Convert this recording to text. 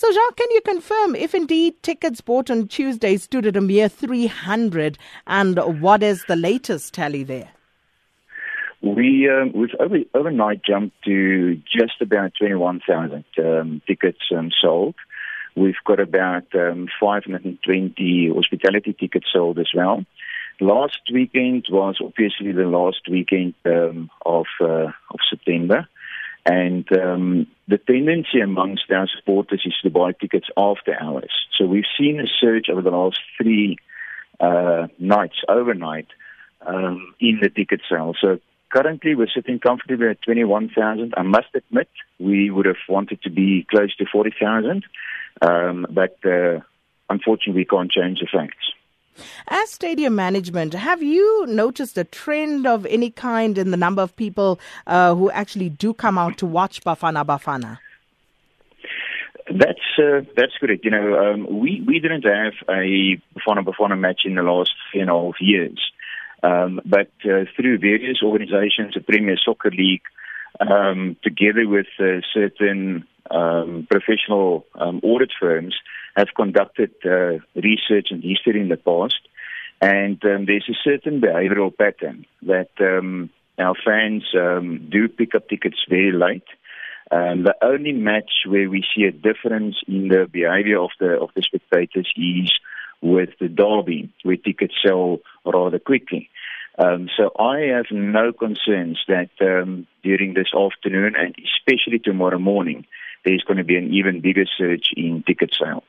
So, Jacques, can you confirm if indeed tickets bought on Tuesday stood at a mere 300 and what is the latest tally there? We, um, we've over, overnight jumped to just about 21,000 um, tickets um, sold. We've got about um, 520 hospitality tickets sold as well. Last weekend was obviously the last weekend um, of, uh, of September. And um, the tendency amongst our supporters is to buy tickets after hours. So we've seen a surge over the last three uh, nights, overnight, um, in the ticket sales. So currently we're sitting comfortably at 21,000. I must admit we would have wanted to be close to 40,000, um, but uh, unfortunately we can't change the facts. As stadium management, have you noticed a trend of any kind in the number of people uh, who actually do come out to watch Bafana Bafana? That's uh, that's correct. You know, um, we we didn't have a Bafana Bafana match in the last a half years, um, but uh, through various organisations, the Premier Soccer League, um, together with uh, certain um, professional um, audit firms, have conducted uh, research and history in the past, and um, there's a certain behavioral pattern that um, our fans um, do pick up tickets very late. Um, the only match where we see a difference in the behavior of the of the spectators is with the derby, where tickets sell rather quickly. Um, so I have no concerns that um, during this afternoon and especially tomorrow morning, there's going to be an even bigger surge in ticket sales.